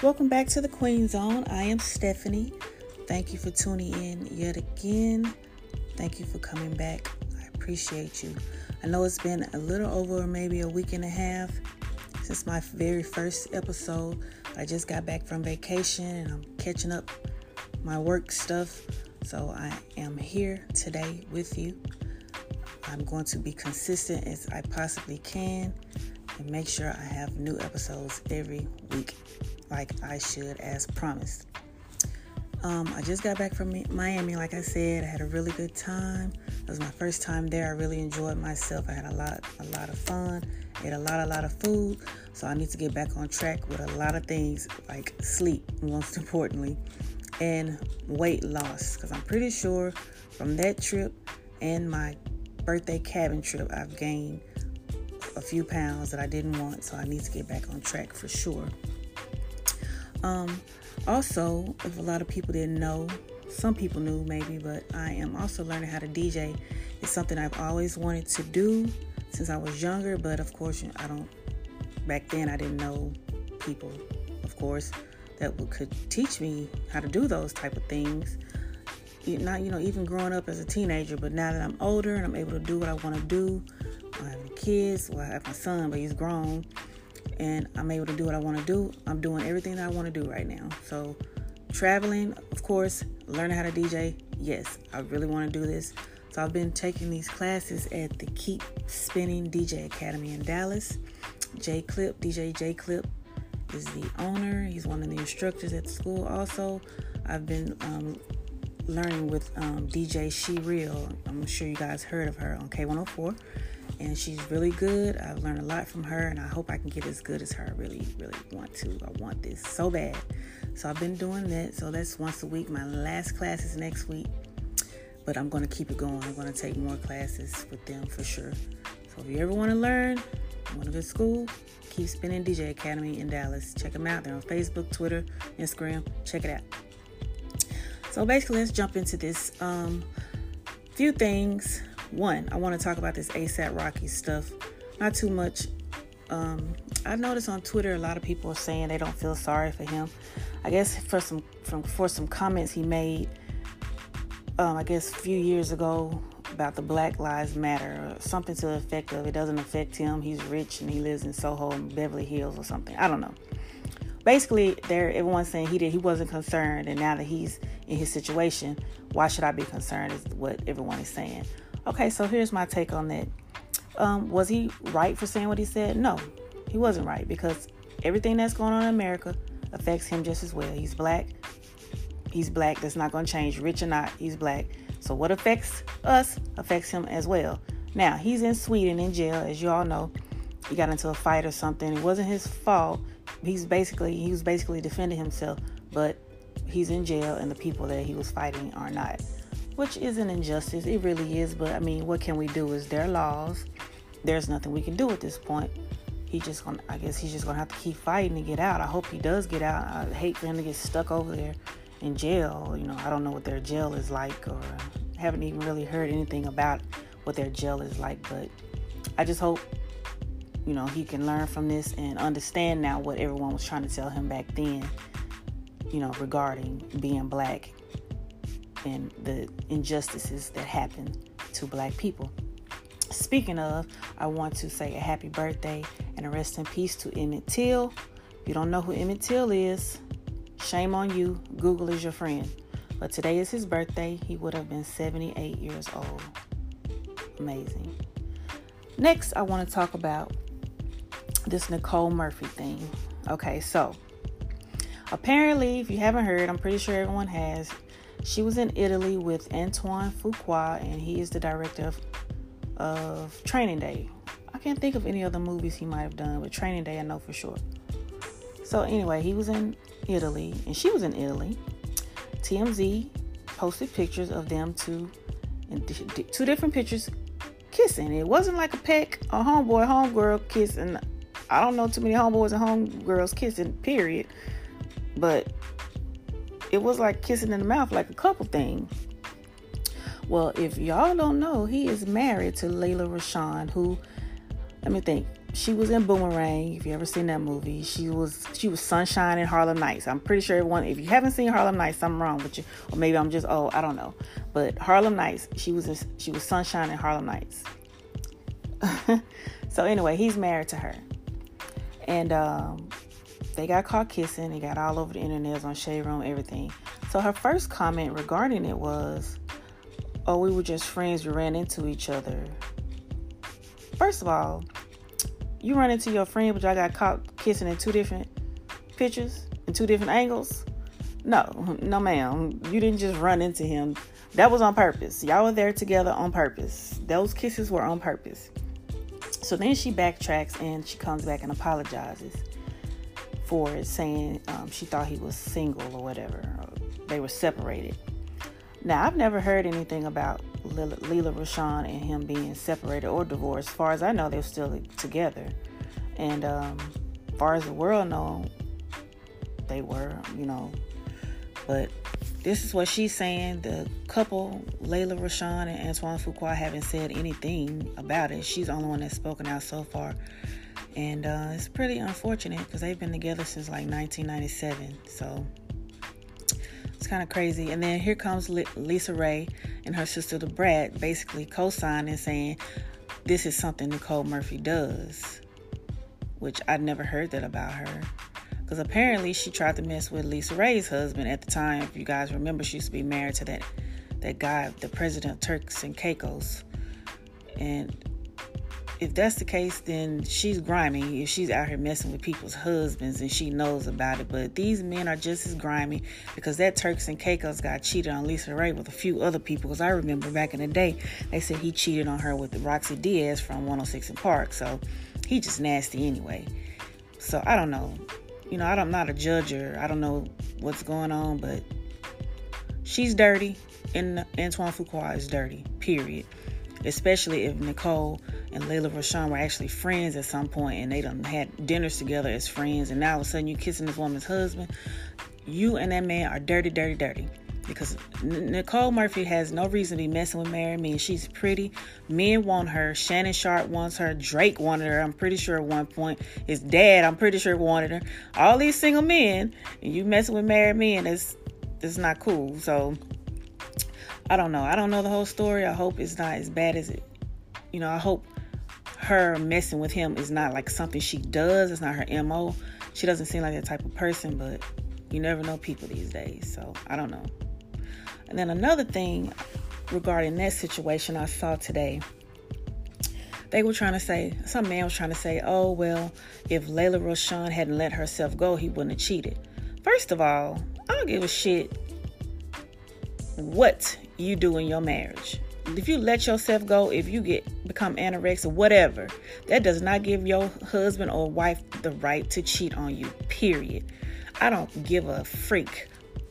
Welcome back to the Queen Zone. I am Stephanie. Thank you for tuning in yet again. Thank you for coming back. I appreciate you. I know it's been a little over maybe a week and a half since my very first episode. I just got back from vacation and I'm catching up my work stuff. So I am here today with you. I'm going to be consistent as I possibly can and make sure I have new episodes every week like I should as promised. Um, I just got back from Miami, like I said. I had a really good time. It was my first time there. I really enjoyed myself. I had a lot, a lot of fun. Ate a lot, a lot of food. So I need to get back on track with a lot of things like sleep, most importantly, and weight loss. Because I'm pretty sure from that trip and my birthday cabin trip, I've gained a few pounds that I didn't want. So I need to get back on track for sure. Um, also, if a lot of people didn't know, some people knew maybe, but I am also learning how to DJ. It's something I've always wanted to do since I was younger, but of course, I don't. Back then, I didn't know people, of course, that could teach me how to do those type of things. Not, you know, even growing up as a teenager, but now that I'm older and I'm able to do what I want to do, I have kids. Well, I have my son, but he's grown and I'm able to do what I want to do. I'm doing everything that I want to do right now. So, traveling, of course, learning how to DJ, yes, I really want to do this. So, I've been taking these classes at the Keep Spinning DJ Academy in Dallas. J Clip, DJ J Clip is the owner. He's one of the instructors at the school. Also, I've been um, learning with um, DJ She Real. I'm sure you guys heard of her on K104 and she's really good. I've learned a lot from her, and I hope I can get as good as her. I really, really want to. I want this so bad. So I've been doing that. So that's once a week. My last class is next week, but I'm going to keep it going. I'm going to take more classes with them for sure. So if you ever want to learn, want to go to school, keep spinning DJ Academy in Dallas. Check them out. They're on Facebook, Twitter, Instagram. Check it out. So basically, let's jump into this. Um, few things one, I want to talk about this ASAP Rocky stuff. Not too much. Um, I noticed on Twitter a lot of people are saying they don't feel sorry for him. I guess for some from for some comments he made, um, I guess a few years ago about the Black Lives Matter or something to the effect of it doesn't affect him. He's rich and he lives in Soho and Beverly Hills or something. I don't know. Basically, there everyone's saying he did he wasn't concerned, and now that he's in his situation, why should I be concerned? Is what everyone is saying. Okay, so here's my take on that. Um, was he right for saying what he said? No, he wasn't right because everything that's going on in America affects him just as well. He's black. He's black. That's not going to change. Rich or not, he's black. So what affects us affects him as well. Now, he's in Sweden in jail, as you all know. He got into a fight or something. It wasn't his fault. He's basically he was basically defending himself, but he's in jail and the people that he was fighting are not which is an injustice. It really is. But I mean, what can we do? Is their laws. There's nothing we can do at this point. He just gonna. I guess he's just gonna have to keep fighting to get out. I hope he does get out. I hate for him to get stuck over there in jail. You know, I don't know what their jail is like, or haven't even really heard anything about what their jail is like. But I just hope you know he can learn from this and understand now what everyone was trying to tell him back then you know regarding being black and the injustices that happen to black people. Speaking of, I want to say a happy birthday and a rest in peace to Emmett Till. If you don't know who Emmett Till is, shame on you. Google is your friend. But today is his birthday. He would have been 78 years old. Amazing. Next, I want to talk about this Nicole Murphy thing. Okay, so apparently, if you haven't heard, I'm pretty sure everyone has. She was in Italy with Antoine Fuqua, and he is the director of, of Training Day. I can't think of any other movies he might have done, but Training Day I know for sure. So anyway, he was in Italy, and she was in Italy. TMZ posted pictures of them two, two different pictures, kissing. It wasn't like a peck, a homeboy, homegirl kissing. I don't know too many homeboys and homegirls kissing. Period. But it was like kissing in the mouth, like a couple thing. Well, if y'all don't know, he is married to Lela Rochon, who, let me think, she was in Boomerang. If you ever seen that movie, she was she was Sunshine in Harlem Nights. I'm pretty sure everyone. If you haven't seen Harlem Nights, something wrong with you, or maybe I'm just oh I don't know. But Harlem Nights, she was she was Sunshine in Harlem Nights. so anyway, he's married to her, and um, they got caught kissing. It got all over the internet, on Shade Room, everything. So her first comment regarding it was, "Oh, we were just friends. We ran into each other." First of all, you run into your friend, but y'all got caught kissing in two different pictures, in two different angles. No, no, ma'am. You didn't just run into him. That was on purpose. Y'all were there together on purpose. Those kisses were on purpose. So then she backtracks and she comes back and apologizes for it, saying um, she thought he was single or whatever. Or they were separated. Now, I've never heard anything about Lela, Lela Rochon and him being separated or divorced. As far as I know, they're still together. And um, far as the world know, they were, you know. But this is what she's saying. The couple, Lela Rochon and Antoine Fuqua, haven't said anything about it. She's the only one that's spoken out so far. And uh, it's pretty unfortunate because they've been together since like 1997. So it's kind of crazy. And then here comes LisaRaye and her sister, Da Brat, basically co signing saying this is something Nicole Murphy does, which I'd never heard that about her. Because apparently she tried to mess with LisaRaye's husband at the time. If you guys remember, she used to be married to that that guy, the president of Turks and Caicos. And if that's the case, then she's grimy. If she's out here messing with people's husbands and she knows about it. But these men are just as grimy because that Turks and Caicos got cheated on Lisa Ray with a few other people. Because I remember back in the day, they said he cheated on her with Rocsi Diaz from 106 & Park. So he just nasty anyway. So I don't know. You know, I'm not a judge or I don't know what's going on, but she's dirty and Antoine Fuqua is dirty, period especially if Nicole and Lela Rochon were actually friends at some point and they done had dinners together as friends and now all of a sudden you kissing this woman's husband. You and that man are dirty, dirty, dirty. Because Nicole Murphy has no reason to be messing with Marry Me. She's pretty. Men want her. Shannon Sharpe wants her. Drake wanted her. I'm pretty sure at one point. His dad, I'm pretty sure wanted her. All these single men, and you messing with Marry Me, and it's it's not cool. So I don't know. I don't know the whole story. I hope it's not as bad as it. You know, I hope her messing with him is not like something she does. It's not her MO. She doesn't seem like that type of person, but you never know people these days. So I don't know. And then another thing regarding that situation I saw today. They were trying to say, some man was trying to say, oh, well, if Lela Rochon hadn't let herself go, he wouldn't have cheated. First of all, I don't give a shit what you do in your marriage. If you let yourself go, if you get become anorexic, or whatever, that does not give your husband or wife the right to cheat on you. Period. I don't give a freak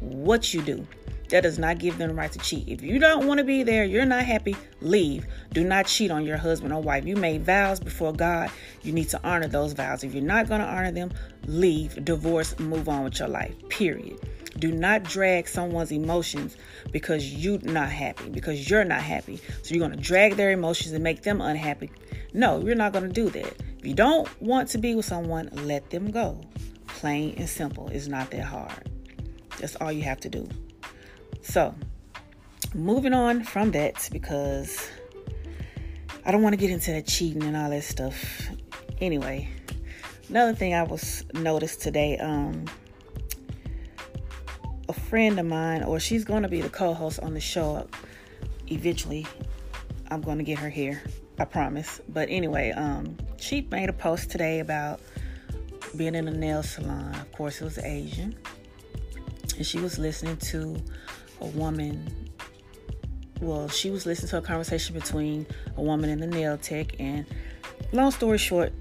what you do. That does not give them the right to cheat. If you don't want to be there, you're not happy, leave. Do not cheat on your husband or wife. You made vows before God. You need to honor those vows. If you're not going to honor them, leave, divorce, move on with your life. Period. Do not drag someone's emotions because you're not happy, because you're not happy. So you're going to drag their emotions and make them unhappy. No, you're not going to do that. If you don't want to be with someone, let them go. Plain and simple. It's not that hard. That's all you have to do. So, moving on from that because I don't want to get into that cheating and all that stuff. Anyway, another thing I was noticed today, um, a friend of mine, or she's going to be the co host on the show eventually. I'm going to get her here, I promise. But anyway, um, she made a post today about being in a nail salon. Of course, it was Asian. And she was listening to a woman. Well, she was listening to a conversation between a woman and the nail tech. And long story short,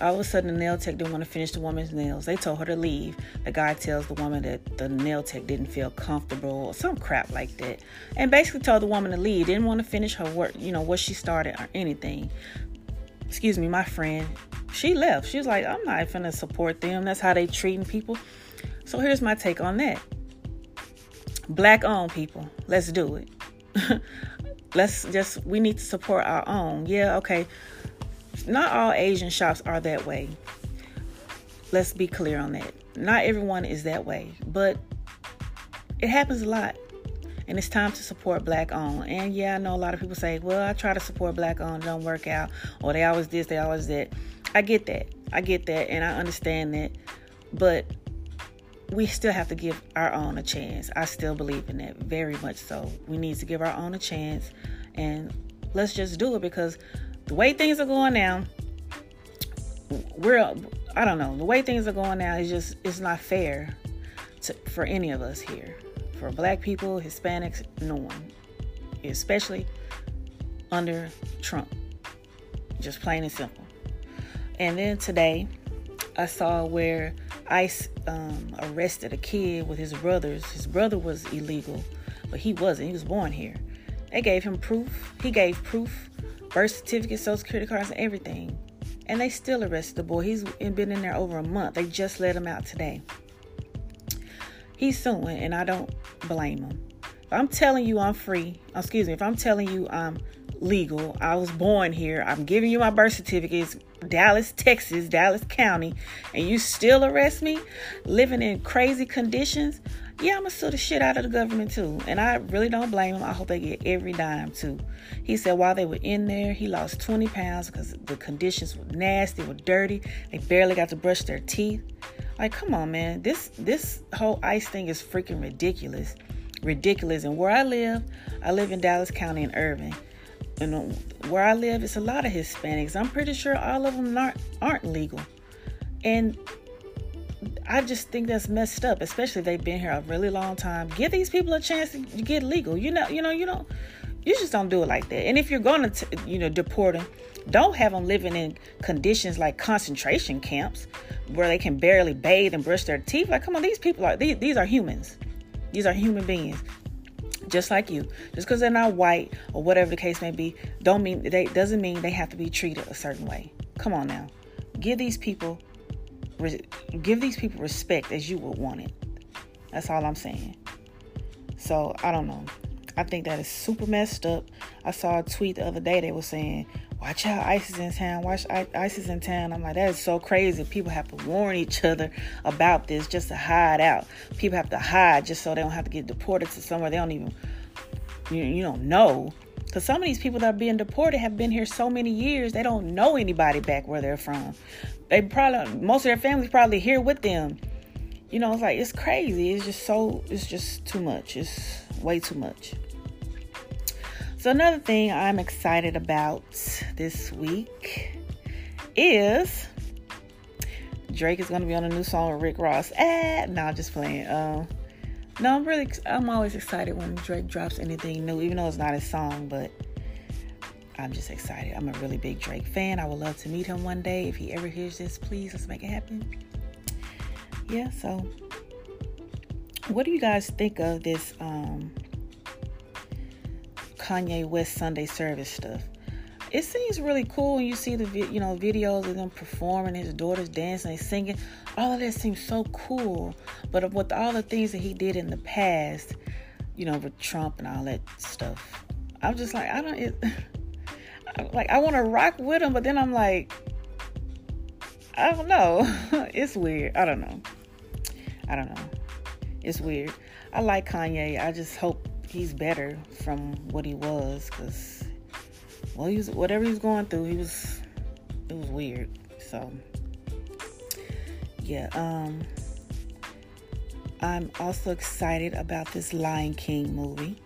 all of a sudden, the nail tech didn't want to finish the woman's nails. They told her to leave. The guy tells the woman that the nail tech didn't feel comfortable or some crap like that. And basically told the woman to leave. Didn't want to finish her work, you know, what she started or anything. Excuse me, my friend. She left. She was like, I'm not to support them. That's how they treating people. So here's my take on that. Black owned people. Let's do it. Let's just, we need to support our own. Yeah, okay not all Asian shops are that way. Let's be clear on that. Not everyone is that way, but it happens a lot. And it's time to support black owned. And yeah, I know a lot of people say, well, I try to support black owned, don't work out, or they always this, they always that. I get that. I get that, and I understand that. But we still have to give our own a chance. I still believe in that very much so. We need to give our own a chance and let's just do it because the way things are going now, we're I don't know, the way things are going now is just it's not fair to, for any of us here. For black people, Hispanics, no one. Especially under Trump. Just plain and simple. And then today I saw where ICE um, arrested a kid with his brothers. His brother was illegal, but he wasn't. He was born here. They gave him proof. He gave proof, birth certificate, social security cards, and everything. And they still arrested the boy. He's been in there over a month. They just let him out today. He's suing, and I don't blame him. If I'm telling you I'm free, excuse me, if I'm telling you I'm legal, I was born here, I'm giving you my birth certificates, Dallas, Texas, Dallas County, and you still arrest me living in crazy conditions, yeah, I'm gonna sue the shit out of the government too. And I really don't blame him. I hope they get every dime too. He said while they were in there, he lost 20 pounds because the conditions were nasty, were dirty. They barely got to brush their teeth. Like, come on, man. This this whole ICE thing is freaking ridiculous. Ridiculous. And where I live, I live in Dallas County in Irving and uh, where I live, it's a lot of Hispanics. I'm pretty sure all of them aren't aren't legal, and I just think that's messed up. Especially they've been here a really long time. Give these people a chance to get legal. You know, you know, you don't. You just don't do it like that. And if you're going to, you know, deport them, don't have them living in conditions like concentration camps where they can barely bathe and brush their teeth. Like, come on, these people are these, these are humans. These are human beings just like you. Just because they're not white or whatever the case may be, don't mean they doesn't mean they have to be treated a certain way. Come on now, give these people give these people respect as you would want it. That's all I'm saying. So I don't know. I think that is super messed up. I saw a tweet the other day. They were saying watch out, ISIS in town, watch ISIS in town. I'm like, that is so crazy. People have to warn each other about this just to hide out. People have to hide just so they don't have to get deported to somewhere they don't even, you, you don't know. Because some of these people that are being deported have been here so many years, they don't know anybody back where they're from. They probably, most of their families probably here with them. You know, it's like, it's crazy. It's just so, it's just too much. It's way too much. So, another thing I'm excited about this week is Drake is going to be on a new song with Rick Ross. Ah, no, just playing. Um, no, I'm really, I'm always excited when Drake drops anything new, even though it's not his song, but I'm just excited. I'm a really big Drake fan. I would love to meet him one day. If he ever hears this, please let's make it happen. Yeah, so what do you guys think of this um, Kanye West Sunday service stuff. It seems really cool when you see the you know videos of them performing, his daughters dancing, and singing. All of that seems so cool. But with all the things that he did in the past, you know, with Trump and all that stuff, I'm just like, I don't. It, like I want to rock with him, but then I'm like, I don't know. it's weird. I don't know. I don't know. It's weird. I like Kanye. I just hope he's better from what he was because well he was whatever he was going through he was it was weird. So yeah um i'm also excited about this lion king movie.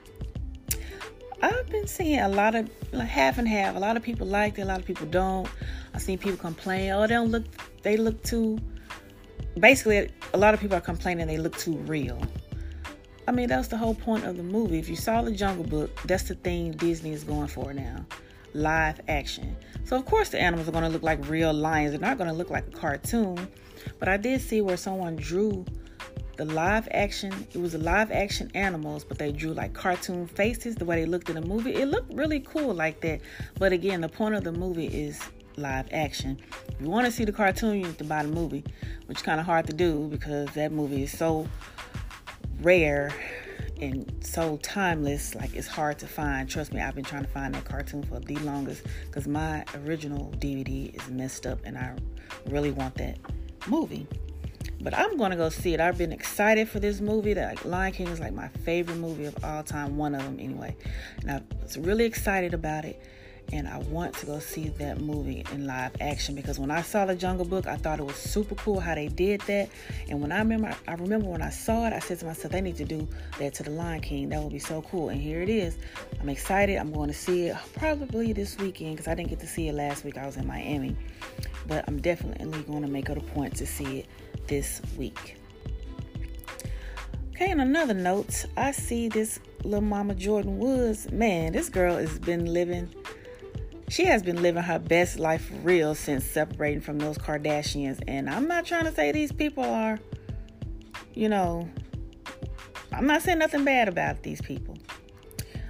I've been seeing a lot of like, half and half. A lot of people like it a lot of people don't. I've seen people complain oh they don't look they look too basically a lot of people are complaining they look too real I mean, that's the whole point of the movie. If you saw the Jungle Book, that's the thing Disney is going for now live action. So, of course, the animals are going to look like real lions. They're not going to look like a cartoon. But I did see where someone drew the live action, it was live action animals, but they drew like cartoon faces the way they looked in the movie. It looked really cool like that. But again, the point of the movie is live action. If you want to see the cartoon, you have to buy the movie, which is kind of hard to do because that movie is so rare and so timeless. Like it's hard to find. Trust me, I've been trying to find that cartoon for the longest because my original DVD is messed up, and I really want that movie. But I'm gonna go see it. I've been excited for this movie. That like, Lion King is like my favorite movie of all time, one of them anyway. And I was really excited about it and I want to go see that movie in live action because when I saw the Jungle Book, I thought it was super cool how they did that. And when I remember, I remember when I saw it, I said to myself, they need to do that to the Lion King. That would be so cool. And here it is. I'm excited. I'm going to see it probably this weekend because I didn't get to see it last week. I was in Miami, but I'm definitely going to make it a point to see it this week. Okay, on another note, I see this little mama Jordyn Woods. Man, this girl has been living she has been living her best life for real since separating from those Kardashians. And I'm not trying to say these people are, you know, I'm not saying nothing bad about these people.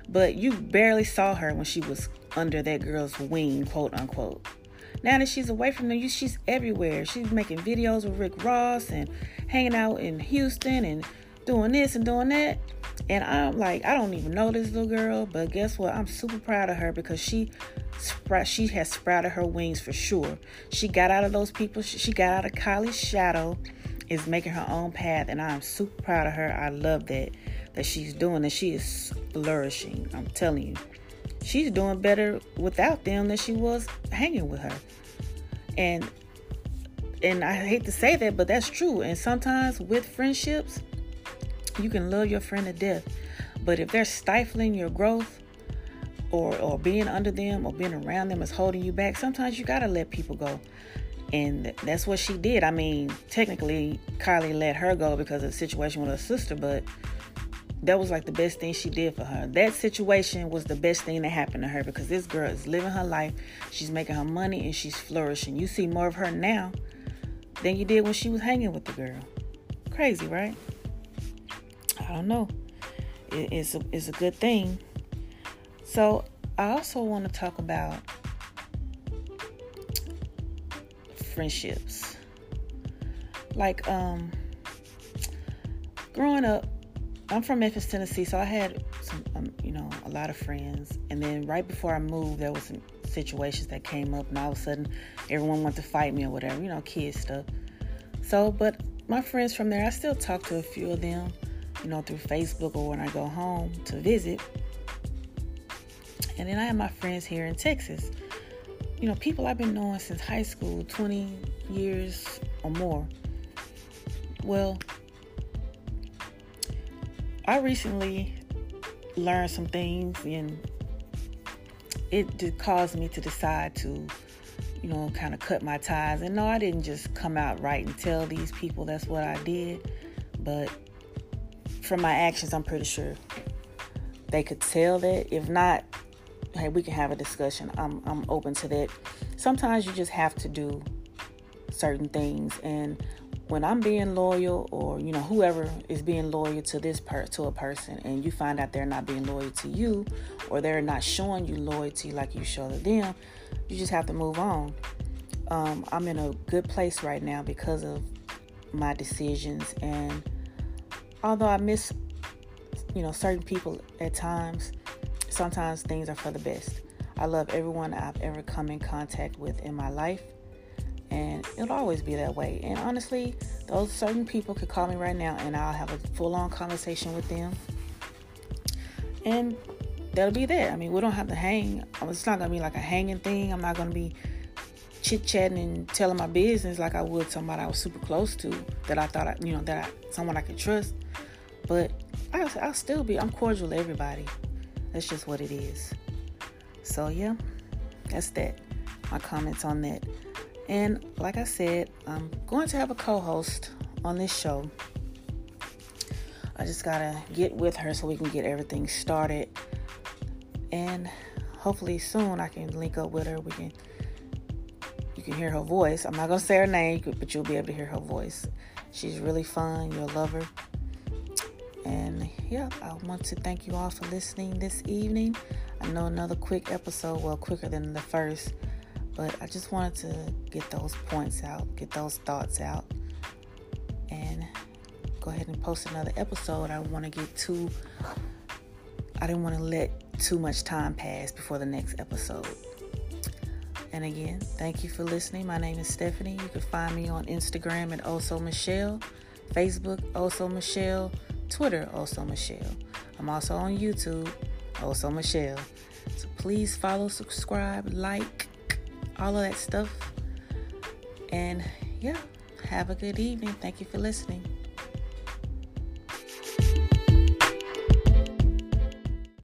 But you barely saw her when she was under that girl's wing, quote unquote. Now that she's away from them, she's everywhere. She's making videos with Rick Ross and hanging out in Houston and doing this and doing that. And I'm like, I don't even know this little girl, but guess what? I'm super proud of her because she she has sprouted her wings for sure. She got out of those people. She got out of Kylie's shadow, is making her own path, and I'm super proud of her. I love that that she's doing and she is flourishing. I'm telling you, she's doing better without them than she was hanging with her. And and I hate to say that, but that's true. And sometimes with friendships, you can love your friend to death, but if they're stifling your growth or or being under them or being around them is holding you back, sometimes you gotta let people go. And that's what she did. I mean, technically, Kylie let her go because of the situation with her sister, but that was like the best thing she did for her. That situation was the best thing that happened to her because this girl is living her life. She's making her money and she's flourishing. You see more of her now than you did when she was hanging with the girl. Crazy, right? I don't know. it's, a, it's a good thing. So, I also want to talk about friendships. Like, um, growing up, I'm from Memphis, Tennessee, so I had some, um, you know, a lot of friends. And then right before I moved, there was some situations that came up, and all of a sudden, everyone wanted to fight me or whatever, you know, kid stuff. So, but my friends from there, I still talk to a few of them you know, through Facebook or when I go home to visit. And then I have my friends here in Texas. You know, people I've been knowing since high school, 20 years or more. Well, I recently learned some things and it did cause me to decide to, you know, kind of cut my ties. And no, I didn't just come out right and tell these people that's what I did, but from my actions, I'm pretty sure they could tell that. If not, hey, we can have a discussion. I'm I'm open to that. Sometimes you just have to do certain things and when I'm being loyal or you know whoever is being loyal to this per to a person and you find out they're not being loyal to you or they're not showing you loyalty like you show to them, you just have to move on. Um, I'm in a good place right now because of my decisions and although I miss, you know, certain people at times, sometimes things are for the best. I love everyone I've ever come in contact with in my life, and it'll always be that way. And honestly, those certain people could call me right now, and I'll have a full on conversation with them, and that'll be that. I mean, we don't have to hang. It's not gonna be like a hanging thing. I'm not gonna be chit chatting and telling my business like I would somebody I was super close to that I thought I, you know that I, someone I could trust. But I, I'll still be I'm cordial to everybody. That's just what it is. So yeah, that's that. My comments on that. And like I said, I'm going to have a co-host on this show. I just gotta get with her so we can get everything started. And hopefully soon I can link up with her. We can you can hear her voice. I'm not to say her name, but you'll be able to hear her voice. She's really fun. You'll love her. And yeah, I want to thank you all for listening this evening. I know another quick episode, well, quicker than the first, but I just wanted to get those points out, get those thoughts out. And go ahead and post another episode. I want to get too, I didn't want to let too much time pass before the next episode. And again, thank you for listening. My name is Stephanie. You can find me on Instagram at Also Michelle, Facebook Also Michelle, Twitter Also Michelle. I'm also on YouTube, Also Michelle. So please follow, subscribe, like, all of that stuff. And yeah, have a good evening. Thank you for listening.